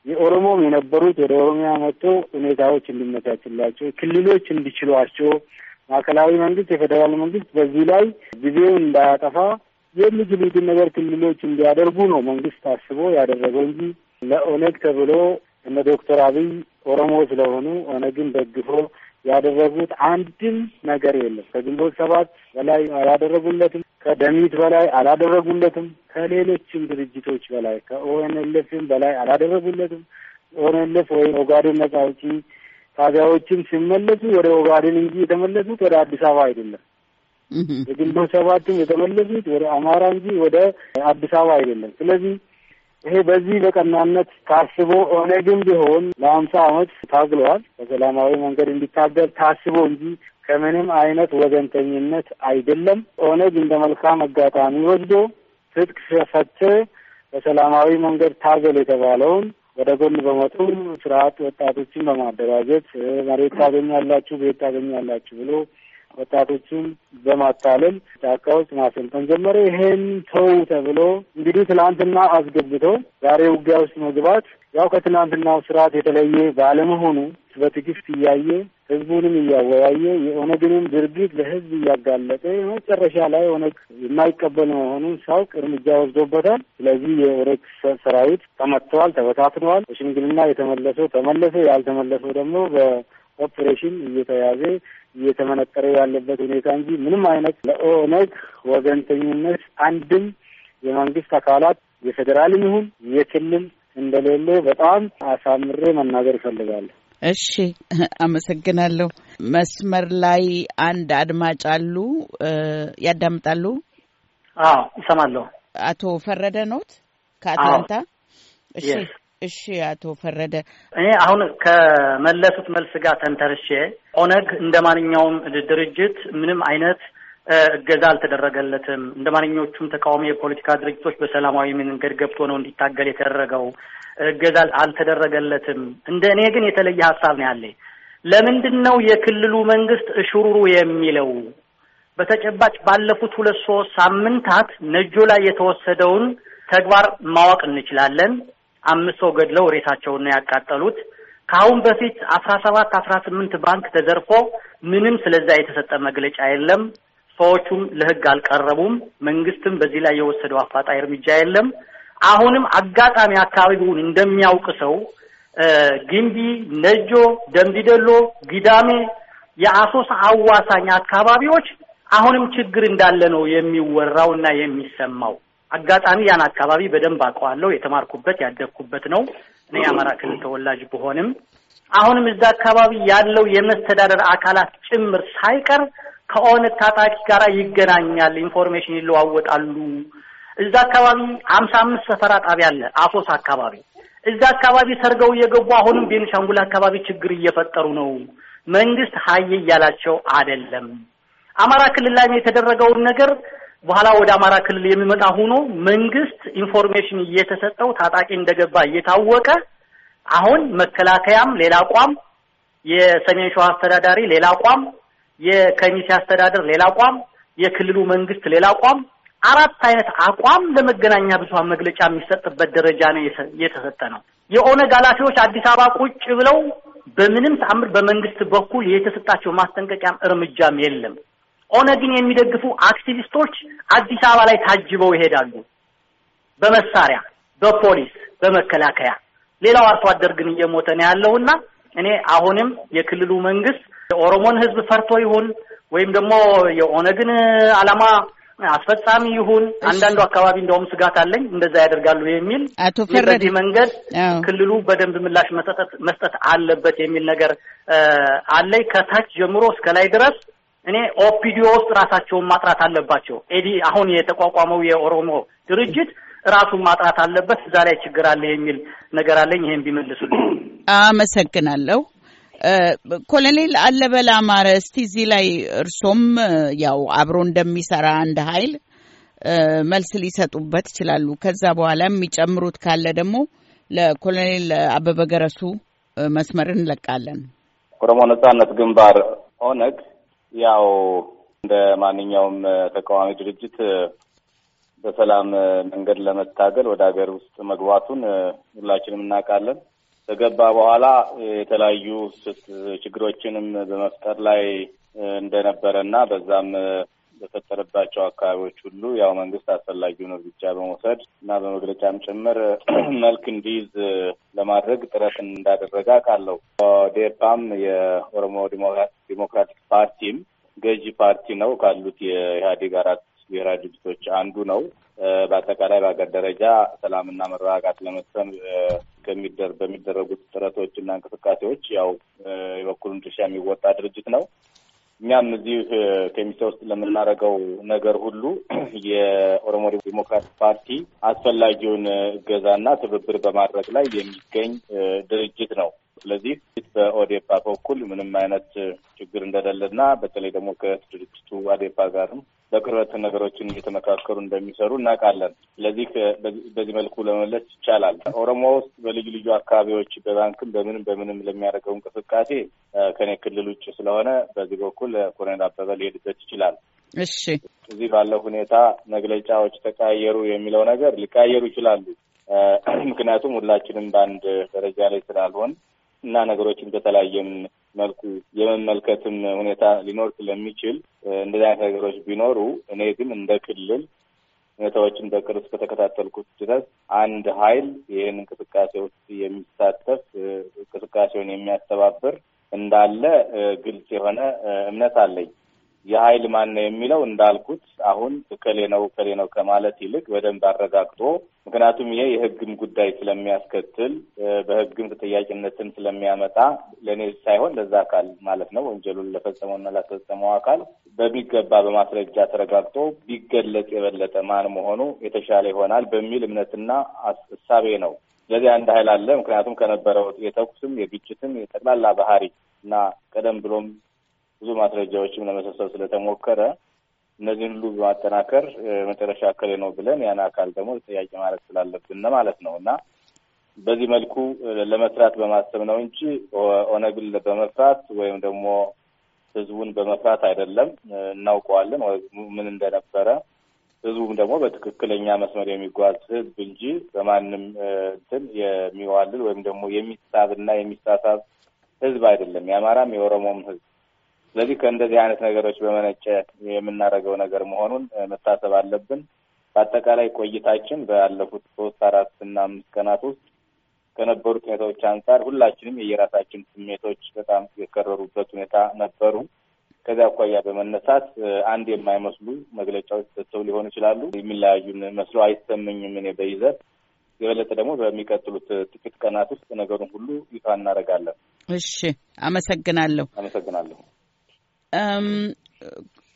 የኦሮሞም የነበሩት ወደ ኦሮሚያ መጥቶ ሁኔታዎች እንዲመቻችላቸው ክልሎች እንዲችሏቸው ማዕከላዊ መንግስት የፌዴራል መንግስት በዚህ ላይ ጊዜውን እንዳያጠፋ የሚችሉትን ነገር ክልሎች እንዲያደርጉ ነው መንግስት አስቦ ያደረገው እንጂ ለኦነግ ተብሎ እነ ዶክተር አብይ ኦሮሞ ስለሆኑ ኦነግን ደግፎ ያደረጉት አንድም ነገር የለም። ከግንቦት ሰባት በላይ አላደረጉለትም። ከዴምህት በላይ አላደረጉለትም። ከሌሎችም ድርጅቶች በላይ ከ ONLF ም በላይ አላደረጉለትም። ONLF ወይም ኦጋዴን ነጻ አውጪ ታጋዮችም ሲመለሱ ወደ ኦጋዴን እንጂ የተመለሱት ወደ አዲስ አበባ አይደለም። የግንቦት ሰባትም የተመለሱት ወደ አማራ እንጂ ወደ አዲስ አበባ አይደለም። ስለዚህ ይሄ በዚህ በቀናነት ታስቦ ኦነግም ቢሆን ለሀምሳ ዓመት ታግለዋል። በሰላማዊ መንገድ እንዲታገል ታስቦ እንጂ ከምንም አይነት ወገንተኝነት አይደለም። ኦነግ እንደ መልካም አጋጣሚ ወስዶ ትጥቅ ፈተ በሰላማዊ መንገድ ታገል የተባለውን ወደ ጎን በመጡ ስርዓት ወጣቶችን በማደራጀት መሬት ታገኛላችሁ፣ ቤት ታገኛላችሁ ብሎ ወጣቶችን በማታለል ጫካ ውስጥ ማሰልጠን ጀመረ። ይሄን ተው ተብሎ እንግዲህ ትናንትና አስገብቶ ዛሬ ውጊያ ውስጥ መግባት ያው ከትናንትናው ስርዓት የተለየ ባለመሆኑ በትዕግስት እያየ ህዝቡንም እያወያየ የኦነግንም ድርጊት ለህዝብ እያጋለጠ መጨረሻ ላይ ኦነግ የማይቀበል መሆኑን ሳውቅ እርምጃ ወስዶበታል። ስለዚህ የኦነግ ሰራዊት ተመትተዋል፣ ተበታትነዋል። በሽምግልና የተመለሰው ተመለሰ፣ ያልተመለሰው ደግሞ በኦፕሬሽን እየተያዘ እየተመነጠረ ያለበት ሁኔታ እንጂ ምንም አይነት ለኦነግ ወገንተኝነት አንድም የመንግስት አካላት የፌዴራልም ይሁን የክልል እንደሌለ በጣም አሳምሬ መናገር እፈልጋለሁ። እሺ፣ አመሰግናለሁ። መስመር ላይ አንድ አድማጭ አሉ። ያዳምጣሉ? አዎ፣ ይሰማለሁ። አቶ ፈረደ ኖት ከአትላንታ? እሺ እሺ አቶ ፈረደ እኔ አሁን ከመለሱት መልስ ጋር ተንተርሼ ኦነግ እንደ ማንኛውም ድርጅት ምንም አይነት እገዛ አልተደረገለትም። እንደ ማንኛዎቹም ተቃዋሚ የፖለቲካ ድርጅቶች በሰላማዊ መንገድ ገብቶ ነው እንዲታገል የተደረገው። እገዛ አልተደረገለትም። እንደ እኔ ግን የተለየ ሀሳብ ነው ያለኝ። ለምንድን ነው የክልሉ መንግስት እሽሩሩ የሚለው? በተጨባጭ ባለፉት ሁለት ሶስት ሳምንታት ነጆ ላይ የተወሰደውን ተግባር ማወቅ እንችላለን። አምስት ሰው ገድለው ሬሳቸውን ነው ያቃጠሉት። ከአሁን በፊት አስራ ሰባት አስራ ስምንት ባንክ ተዘርፎ ምንም ስለዛ የተሰጠ መግለጫ የለም። ሰዎቹም ለህግ አልቀረቡም። መንግስትም በዚህ ላይ የወሰደው አፋጣኝ እርምጃ የለም። አሁንም አጋጣሚ አካባቢውን እንደሚያውቅ ሰው ግንቢ፣ ነጆ፣ ደምቢዶሎ፣ ጊዳሜ፣ የአሶሳ አዋሳኝ አካባቢዎች አሁንም ችግር እንዳለ ነው የሚወራው እና የሚሰማው። አጋጣሚ ያን አካባቢ በደንብ አውቀዋለሁ። የተማርኩበት ያደግኩበት ነው። እኔ የአማራ ክልል ተወላጅ ብሆንም አሁንም እዛ አካባቢ ያለው የመስተዳደር አካላት ጭምር ሳይቀር ከኦነግ ታጣቂ ጋር ይገናኛል፣ information ይለዋወጣሉ። እዛ አካባቢ ሀምሳ አምስት ሰፈራ ጣቢያ አለ አሶሳ አካባቢ። እዛ አካባቢ ሰርገው እየገቡ አሁንም ቤንሻንጉል አካባቢ ችግር እየፈጠሩ ነው። መንግስት ሀይ እያላቸው አይደለም። አማራ ክልል ላይ የተደረገውን ነገር በኋላ ወደ አማራ ክልል የሚመጣ ሆኖ መንግስት information እየተሰጠው ታጣቂ እንደገባ እየታወቀ አሁን መከላከያም ሌላ አቋም፣ የሰሜን ሸዋ አስተዳዳሪ ሌላ አቋም፣ የከሚሴ አስተዳደር ሌላ አቋም፣ የክልሉ መንግስት ሌላ አቋም፣ አራት አይነት አቋም ለመገናኛ ብዙሃን መግለጫ የሚሰጥበት ደረጃ ነው የተሰጠ ነው። የኦነግ ኃላፊዎች አዲስ አበባ ቁጭ ብለው በምንም ተአምር በመንግስት በኩል የተሰጣቸው ማስጠንቀቂያም እርምጃም የለም። ኦነግን የሚደግፉ አክቲቪስቶች አዲስ አበባ ላይ ታጅበው ይሄዳሉ። በመሳሪያ፣ በፖሊስ፣ በመከላከያ። ሌላው አርሶ አደር ግን እየሞተ ነው ያለውና እኔ አሁንም የክልሉ መንግስት የኦሮሞን ህዝብ ፈርቶ ይሁን ወይም ደግሞ የኦነግን ዓላማ አስፈጻሚ ይሁን አንዳንዱ አካባቢ እንደውም ስጋት አለኝ እንደዛ ያደርጋሉ የሚል አቶ ፈረደ በዚህ መንገድ ክልሉ በደንብ ምላሽ መስጠት አለበት የሚል ነገር አለኝ። ከታች ጀምሮ እስከ ላይ ድረስ እኔ ኦፒዲኦ ውስጥ ራሳቸውን ማጥራት አለባቸው። ኦዲፒ አሁን የተቋቋመው የኦሮሞ ድርጅት ራሱን ማጥራት አለበት። እዛ ላይ ችግር አለ የሚል ነገር አለኝ። ይሄን ቢመልሱልኝ አመሰግናለሁ። ኮሎኔል አለበል አማረ፣ እስቲ እዚህ ላይ እርሶም ያው አብሮ እንደሚሰራ አንድ ኃይል መልስ ሊሰጡበት ይችላሉ። ከዛ በኋላ የሚጨምሩት ካለ ደግሞ ለኮሎኔል አበበ ገረሱ መስመር እንለቃለን። ኦሮሞ ነጻነት ግንባር ኦነግ ያው እንደ ማንኛውም ተቃዋሚ ድርጅት በሰላም መንገድ ለመታገል ወደ ሀገር ውስጥ መግባቱን ሁላችንም እናውቃለን። ከገባ በኋላ የተለያዩ ችግሮችንም በመፍጠር ላይ እንደነበረ እና በዛም በፈጠረባቸው አካባቢዎች ሁሉ ያው መንግስት አስፈላጊውን እርምጃ በመውሰድ እና በመግለጫም ጭምር *clears throat* መልክ እንዲይዝ ለማድረግ ጥረት እንዳደረገ አውቃለሁ። ዴፓም የኦሮሞ ዲሞክራቲክ ፓርቲም ገዢ ፓርቲ ነው ካሉት የኢህአዴግ አራት ብሔራዊ ድርጅቶች አንዱ ነው። በአጠቃላይ በሀገር ደረጃ ሰላምና መረጋጋት ለመስፈን በሚደረጉት ጥረቶች እና እንቅስቃሴዎች ያው የበኩሉን ድርሻ የሚወጣ ድርጅት ነው። እኛም እዚህ ከሚሴ ውስጥ ለምናደርገው ነገር ሁሉ *clears throat* የኦሮሞ ዲሞክራቲክ ፓርቲ አስፈላጊውን እገዛና ትብብር በማድረግ ላይ የሚገኝ ድርጅት ነው። ስለዚህ በኦዴፓ በኩል ምንም አይነት ችግር እንደሌለና በተለይ ደግሞ ከድርጅቱ አዴፓ ጋርም በቅርበት ነገሮችን እየተመካከሩ እንደሚሰሩ እናውቃለን። ስለዚህ በዚህ መልኩ ለመመለስ ይቻላል። ኦሮሞ ውስጥ በልዩ ልዩ አካባቢዎች በባንክም በምንም በምንም ለሚያደርገው እንቅስቃሴ ከኔ ክልል ውጭ ስለሆነ በዚህ በኩል ኮሎኔል አበበ ሊሄድበት ይችላል። እሺ፣ እዚህ ባለው ሁኔታ መግለጫዎች ተቀያየሩ የሚለው ነገር ሊቀያየሩ ይችላሉ። *clears throat* ምክንያቱም ሁላችንም በአንድ ደረጃ ላይ ስላልሆን እና ነገሮችን በተለያየም መልኩ የመመልከትም ሁኔታ ሊኖር ስለሚችል እንደዚህ አይነት ነገሮች ቢኖሩ እኔ ግን እንደ ክልል ሁኔታዎችን በቅርብ እስከተከታተልኩት ድረስ አንድ ኃይል ይህን እንቅስቃሴ ውስጥ የሚሳተፍ እንቅስቃሴውን የሚያስተባብር እንዳለ ግልጽ የሆነ እምነት አለኝ። የኃይል ማን ነው የሚለው እንዳልኩት አሁን እከሌ ነው እከሌ ነው ከማለት ይልቅ በደንብ አረጋግጦ ምክንያቱም ይሄ የሕግም ጉዳይ ስለሚያስከትል በሕግም ተጠያቂነትን ስለሚያመጣ ለእኔ ሳይሆን ለዛ አካል ማለት ነው ወንጀሉን ለፈጸመውና ላስፈጸመው አካል በሚገባ በማስረጃ ተረጋግጦ ቢገለጽ የበለጠ ማን መሆኑ የተሻለ ይሆናል በሚል እምነትና እሳቤ ነው። ስለዚህ አንድ ኃይል አለ። ምክንያቱም ከነበረው የተኩስም የግጭትም የጠቅላላ ባህሪ እና ቀደም ብሎም ብዙ ማስረጃዎችም ለመሰብሰብ ስለተሞከረ እነዚህን ሁሉ በማጠናከር መጨረሻ እከሌ ነው ብለን ያን አካል ደግሞ ተጠያቂ ማለት ስላለብን ማለት ነው እና በዚህ መልኩ ለመስራት በማሰብ ነው እንጂ ኦነግን በመፍራት ወይም ደግሞ ህዝቡን በመፍራት አይደለም። እናውቀዋለን ምን እንደነበረ። ህዝቡም ደግሞ በትክክለኛ መስመር የሚጓዝ ህዝብ እንጂ በማንም እንትን የሚዋልል ወይም ደግሞ የሚሳብና የሚሳሳብ ህዝብ አይደለም። የአማራም የኦሮሞም ህዝብ ስለዚህ ከእንደዚህ አይነት ነገሮች በመነጨ የምናደርገው ነገር መሆኑን መታሰብ አለብን። በአጠቃላይ ቆይታችን ባለፉት ሶስት አራት እና አምስት ቀናት ውስጥ ከነበሩት ሁኔታዎች አንጻር ሁላችንም የየራሳችን ስሜቶች በጣም የከረሩበት ሁኔታ ነበሩ። ከዚያ አኳያ በመነሳት አንድ የማይመስሉ መግለጫዎች ሰጥተው ሊሆኑ ይችላሉ። የሚለያዩን መስሎ አይሰምኝም እኔ በይዘት የበለጠ ደግሞ በሚቀጥሉት ጥቂት ቀናት ውስጥ ነገሩን ሁሉ ይፋ እናደርጋለን። እሺ፣ አመሰግናለሁ። አመሰግናለሁ።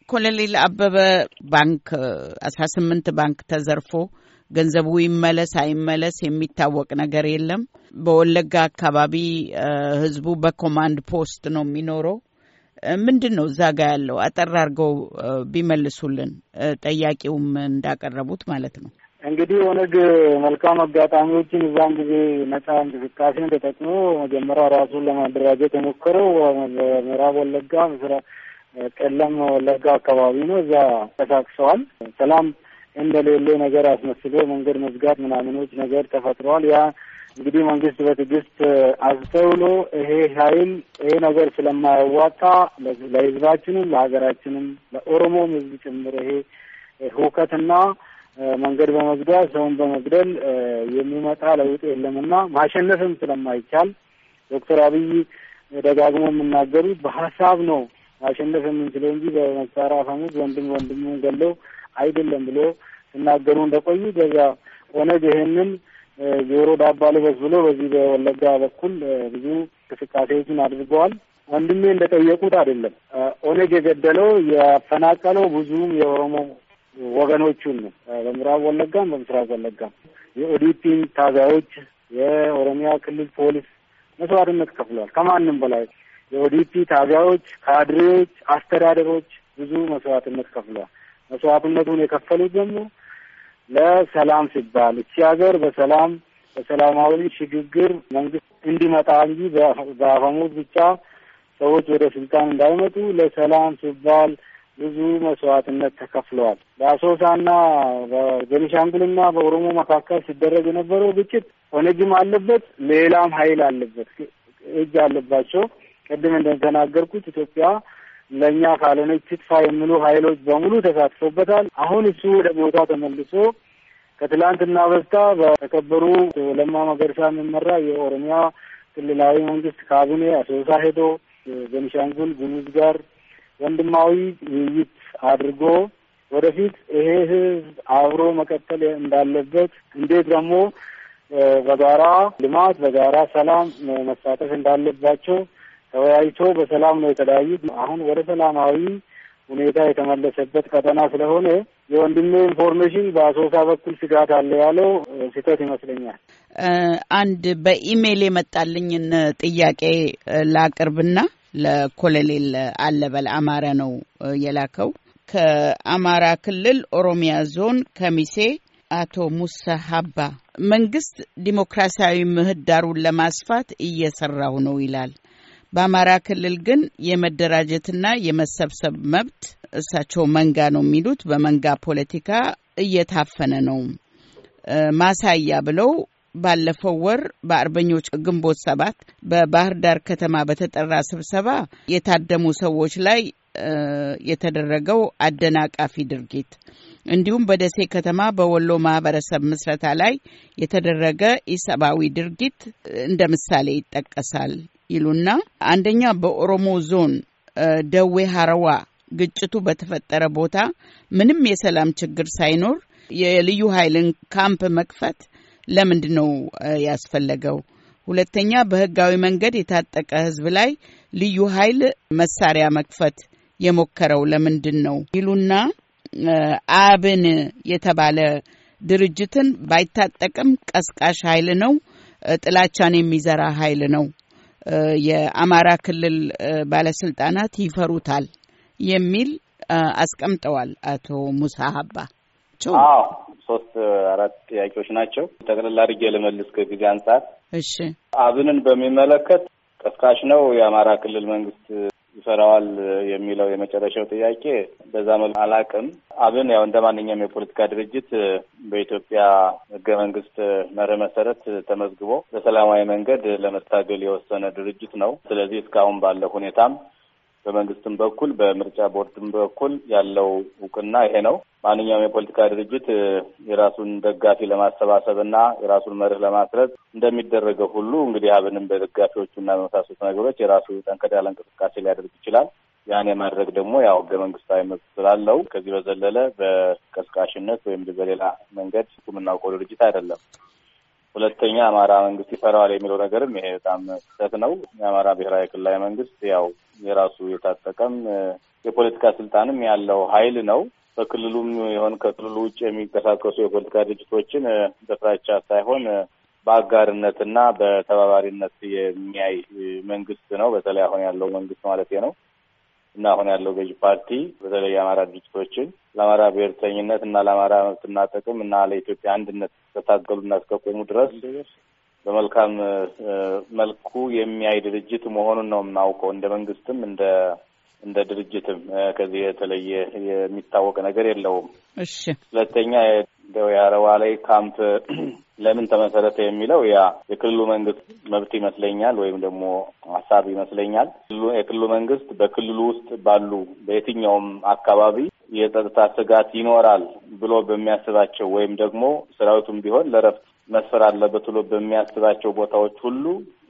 ኮሎኔል አበበ ባንክ አስራ ስምንት ባንክ ተዘርፎ ገንዘቡ ይመለስ አይመለስ የሚታወቅ ነገር የለም። በወለጋ አካባቢ ህዝቡ በ command post ነው የሚኖረው። ምንድን ነው እዛ ጋ ያለው? አጠር አድርገው ቢመልሱልን፣ ጠያቂውም እንዳቀረቡት ማለት ነው። እንግዲህ ኦነግ መልካም አጋጣሚዎችን እዛም ጊዜ ነጻ እንቅስቃሴን ተጠቅሞ መጀመሪያ ራሱን ለማደራጀት የሞከረው በምዕራብ ወለጋ ምስራቅ ቀለም ወለጋ አካባቢ ነው። እዛ ተንቀሳቅሰዋል። ሰላም እንደሌለ ነገር አስመስሎ መንገድ መዝጋት ምናምኖች ነገር ተፈጥረዋል። ያ እንግዲህ መንግስት በትዕግስት አስተውሎ ይሄ ኃይል ይሄ ነገር ስለማያዋጣ ለህዝባችንም ለሀገራችንም ለኦሮሞም ህዝብ ጭምር ይሄ ሁከትና መንገድ በመዝጋት ሰውን በመግደል የሚመጣ ለውጥ የለምና ማሸነፍም ስለማይቻል ዶክተር አብይ ደጋግሞ የሚናገሩት በሀሳብ ነው ማሸነፍ የምንችለው እንጂ በመሳሪያ አፈሙዝ ወንድም ወንድሙን ገለው አይደለም ብሎ ሲናገሩ እንደቆዩ በዛ ኦነግ ይሄንን ጆሮ ዳባ ልበስ ብሎ በዚህ በወለጋ በኩል ብዙ እንቅስቃሴዎችን አድርገዋል። ወንድሜ እንደጠየቁት አይደለም። ኦነግ የገደለው ያፈናቀለው ብዙም የኦሮሞ ወገኖቹን ነው። በምዕራብ ወለጋም በምስራቅ ወለጋም የኦዲፒ ታጋዮች፣ የኦሮሚያ ክልል ፖሊስ መስዋዕትነት ከፍለዋል። ከማንም በላይ የኦዲፒ ታጋዮች፣ ካድሬዎች፣ አስተዳደሮች ብዙ መስዋዕትነት ከፍለዋል። መስዋዕትነቱን የከፈሉት ደግሞ ለሰላም ሲባል እቺ ሀገር በሰላም በሰላማዊ ሽግግር መንግስት እንዲመጣ እንጂ በአፈሙዝ ብቻ ሰዎች ወደ ስልጣን እንዳይመጡ ለሰላም ሲባል ብዙ መስዋዕትነት ተከፍለዋል። በአሶሳና በቤኒሻንጉልና በኦሮሞ መካከል ሲደረግ የነበረው ግጭት ኦነግም አለበት፣ ሌላም ሀይል አለበት፣ እጅ አለባቸው። ቅድም እንደተናገርኩት ኢትዮጵያ ለእኛ ካልሆነች ትጥፋ የሚሉ ኃይሎች በሙሉ ተሳትፎበታል። አሁን እሱ ወደ ቦታ ተመልሶ ከትላንትና በስታ በተከበሩ ለማ መገርሳ የሚመራ የኦሮሚያ ክልላዊ መንግስት ካቢኔ አሶሳ ሄዶ ቤኒሻንጉል ጉሙዝ ጋር ወንድማዊ ውይይት አድርጎ ወደፊት ይሄ ህዝብ አብሮ መቀጠል እንዳለበት እንዴት ደግሞ በጋራ ልማት በጋራ ሰላም መሳተፍ እንዳለባቸው ተወያይቶ በሰላም ነው የተለያዩት። አሁን ወደ ሰላማዊ ሁኔታ የተመለሰበት ቀጠና ስለሆነ የወንድሜ information በአሶሳ በኩል ስጋት አለ ያለው ስህተት ይመስለኛል። አንድ በኢሜይል የመጣልኝን ጥያቄ ላቅርብና ለኮሎኔል አለበል አማረ ነው የላከው። ከአማራ ክልል ኦሮሚያ ዞን ከሚሴ አቶ ሙሳ ሀባ መንግስት ዲሞክራሲያዊ ምህዳሩን ለማስፋት እየሰራሁ ነው ይላል። በአማራ ክልል ግን የመደራጀትና የመሰብሰብ መብት እሳቸው መንጋ ነው የሚሉት። በመንጋ ፖለቲካ እየታፈነ ነው። ማሳያ ብለው ባለፈው ወር በአርበኞች ግንቦት ሰባት በባህር ዳር ከተማ በተጠራ ስብሰባ የታደሙ ሰዎች ላይ የተደረገው አደናቃፊ ድርጊት። እንዲሁም በደሴ ከተማ በወሎ ማህበረሰብ ምስረታ ላይ የተደረገ ኢሰብአዊ ድርጊት እንደ ምሳሌ ይጠቀሳል ይሉና አንደኛ በኦሮሞ ዞን ደዌ ሀረዋ ግጭቱ በተፈጠረ ቦታ ምንም የሰላም ችግር ሳይኖር የልዩ ኃይልን ካምፕ መክፈት ለምንድን ነው ያስፈለገው? ሁለተኛ በህጋዊ መንገድ የታጠቀ ህዝብ ላይ ልዩ ኃይል መሳሪያ መክፈት የሞከረው ለምንድን ነው ይሉና አብን የተባለ ድርጅትን ባይታጠቅም ቀስቃሽ ኃይል ነው፣ ጥላቻን የሚዘራ ኃይል ነው፣ የአማራ ክልል ባለስልጣናት ይፈሩታል የሚል አስቀምጠዋል። አቶ ሙሳ ሀባ አዎ፣ ሶስት አራት ጥያቄዎች ናቸው። ጠቅልላ አድርጌ ልመልስ ከጊዜ አንጻር። እሺ፣ አብንን በሚመለከት ቀስቃሽ ነው የአማራ ክልል መንግስት ይሰራዋል የሚለው የመጨረሻው ጥያቄ በዛ መልኩ አላቅም። አብን ያው እንደ ማንኛውም የፖለቲካ ድርጅት በኢትዮጵያ ሕገ መንግስት መርህ መሰረት ተመዝግቦ በሰላማዊ መንገድ ለመታገል የወሰነ ድርጅት ነው። ስለዚህ እስካሁን ባለው ሁኔታም በመንግስትም በኩል በምርጫ ቦርድም በኩል ያለው እውቅና ይሄ ነው። ማንኛውም የፖለቲካ ድርጅት የራሱን ደጋፊ ለማሰባሰብ እና የራሱን መርህ ለማስረጽ እንደሚደረገው ሁሉ እንግዲህ አብንም በደጋፊዎቹ እና በመሳሰሉት ነገሮች የራሱ ጠንከር ያለ እንቅስቃሴ ሊያደርግ ይችላል። ያን የማድረግ ደግሞ ያው ህገ መንግስታዊ መብት ስላለው ከዚህ በዘለለ በቀስቃሽነት ወይም በሌላ መንገድ የምናውቀው ድርጅት አይደለም። ሁለተኛ አማራ መንግስት ይፈራዋል የሚለው ነገርም ይሄ በጣም ስህተት ነው። የአማራ ብሔራዊ ክልላዊ መንግስት ያው የራሱ የታጠቀም የፖለቲካ ስልጣንም ያለው ኃይል ነው። በክልሉም የሆን ከክልሉ ውጭ የሚንቀሳቀሱ የፖለቲካ ድርጅቶችን በፍራቻ ሳይሆን በአጋርነትና በተባባሪነት የሚያይ መንግስት ነው። በተለይ አሁን ያለው መንግስት ማለት ነው እና አሁን ያለው ገዢ ፓርቲ በተለይ የአማራ ድርጅቶችን ለአማራ ብሔርተኝነት እና ለአማራ መብትና ጥቅም እና ለኢትዮጵያ አንድነት እስከታገሉና እስከቆሙ ድረስ በመልካም መልኩ የሚያይ ድርጅት መሆኑን ነው የምናውቀው። እንደ መንግስትም እንደ እንደ ድርጅትም ከዚህ የተለየ የሚታወቅ ነገር የለውም። እሺ፣ ሁለተኛ የአረዋ ላይ ካምፕ *clears throat* ለምን ተመሰረተ የሚለው ያ የክልሉ መንግስት መብት ይመስለኛል፣ ወይም ደግሞ ሀሳብ ይመስለኛል። የክልሉ መንግስት በክልሉ ውስጥ ባሉ በየትኛውም አካባቢ የጸጥታ ስጋት ይኖራል ብሎ በሚያስባቸው ወይም ደግሞ ሰራዊቱም ቢሆን ለረፍት መስፈር አለበት ብሎ በሚያስባቸው ቦታዎች ሁሉ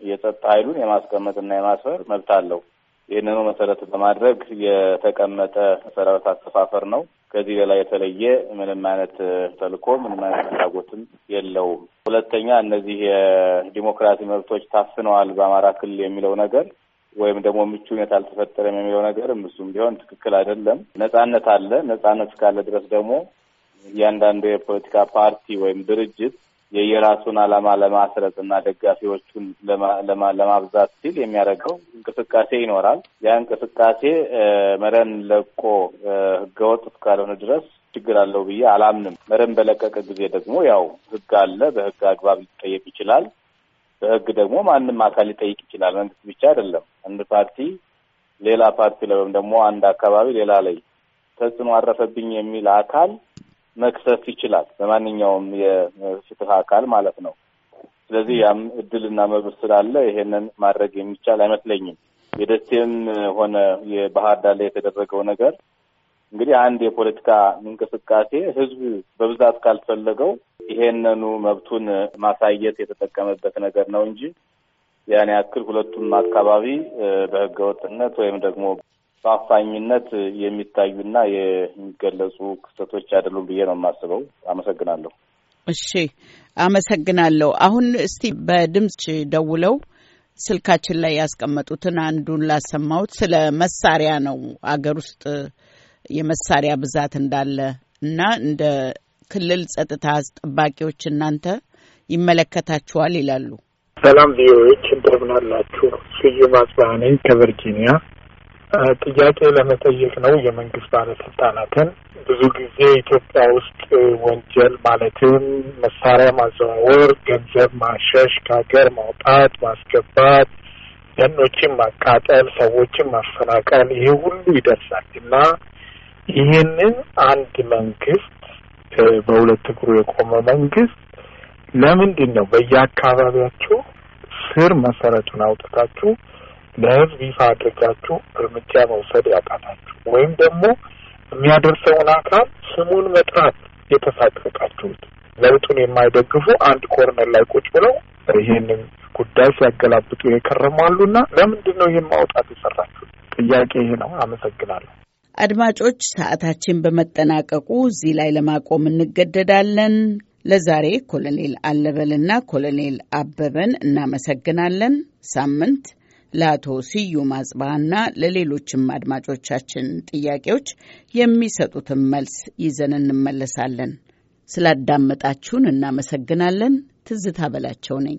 የጸጥታ ኃይሉን የማስቀመጥና የማስፈር መብት አለው። ይህንኑ መሰረት በማድረግ የተቀመጠ ሰራዊት አሰፋፈር ነው። ከዚህ በላይ የተለየ ምንም አይነት ተልዕኮ ምንም አይነት ፍላጎትም የለውም። ሁለተኛ እነዚህ የዲሞክራሲ መብቶች ታፍነዋል በአማራ ክልል የሚለው ነገር ወይም ደግሞ ምቹ ሁኔታ አልተፈጠረም የሚለው ነገር እሱም ቢሆን ትክክል አይደለም። ነጻነት አለ። ነጻነት እስካለ ድረስ ደግሞ እያንዳንዱ የፖለቲካ ፓርቲ ወይም ድርጅት የየራሱን ዓላማ ለማስረጽ እና ደጋፊዎቹን ለማብዛት ሲል የሚያደርገው እንቅስቃሴ ይኖራል። ያ እንቅስቃሴ መረን ለቆ ህገወጥ እስካልሆነ ድረስ ችግር አለው ብዬ አላምንም። መረን በለቀቀ ጊዜ ደግሞ ያው ህግ አለ። በህግ አግባብ ሊጠየቅ ይችላል። በህግ ደግሞ ማንም አካል ሊጠይቅ ይችላል። መንግስት ብቻ አይደለም። አንድ ፓርቲ ሌላ ፓርቲ ላይ ወይም ደግሞ አንድ አካባቢ ሌላ ላይ ተጽዕኖ አረፈብኝ የሚል አካል መክሰስ ይችላል። በማንኛውም የፍትህ አካል ማለት ነው። ስለዚህ ያም እድልና መብት ስላለ ይሄንን ማድረግ የሚቻል አይመስለኝም። የደሴም ሆነ የባህር ዳር ላይ የተደረገው ነገር እንግዲህ አንድ የፖለቲካ እንቅስቃሴ ህዝብ በብዛት ካልፈለገው ይሄንኑ መብቱን ማሳየት የተጠቀመበት ነገር ነው እንጂ ያን ያክል ሁለቱም አካባቢ በህገወጥነት ወይም ደግሞ በአፋኝነት የሚታዩና የሚገለጹ ክስተቶች አይደሉም ብዬ ነው የማስበው። አመሰግናለሁ። እሺ፣ አመሰግናለሁ። አሁን እስቲ በድምፅ ደውለው ስልካችን ላይ ያስቀመጡትን አንዱን ላሰማሁት። ስለ መሳሪያ ነው አገር ውስጥ የመሳሪያ ብዛት እንዳለ እና እንደ ክልል ጸጥታ አስጠባቂዎች እናንተ ይመለከታችኋል ይላሉ። ሰላም ቪኦኤዎች እንደምን አላችሁ? ስዩም አጽባህ ነኝ ከቨርጂኒያ። ጥያቄ ለመጠየቅ ነው የመንግስት ባለስልጣናትን። ብዙ ጊዜ ኢትዮጵያ ውስጥ ወንጀል ማለትም መሳሪያ ማዘዋወር፣ ገንዘብ ማሸሽ፣ ከሀገር ማውጣት፣ ማስገባት፣ ደኖችን ማቃጠል፣ ሰዎችን ማፈናቀል ይሄ ሁሉ ይደርሳል እና ይህንን አንድ መንግስት በሁለት እግሩ የቆመ መንግስት ለምንድን ነው በየአካባቢያችሁ ስር መሰረቱን አውጥታችሁ ለህዝብ ይፋ አድርጋችሁ እርምጃ መውሰድ ያቃታችሁ ወይም ደግሞ የሚያደርሰውን አካል ስሙን መጥራት የተሳቀቃችሁት? ለውጡን የማይደግፉ አንድ ኮርነር ላይ ቁጭ ብለው ይህንን ጉዳይ ሲያገላብጡ የከረማሉና ለምንድን ነው ይህን ማውጣት የሰራችሁት? ጥያቄ ይሄ ነው። አመሰግናለሁ። አድማጮች፣ ሰዓታችን በመጠናቀቁ እዚህ ላይ ለማቆም እንገደዳለን። ለዛሬ ኮሎኔል አለበልና ኮሎኔል አበበን እናመሰግናለን። ሳምንት ለአቶ ስዩም አጽባና ለሌሎችም አድማጮቻችን ጥያቄዎች የሚሰጡትን መልስ ይዘን እንመለሳለን። ስላዳመጣችሁን እናመሰግናለን። ትዝታ በላቸው ነኝ።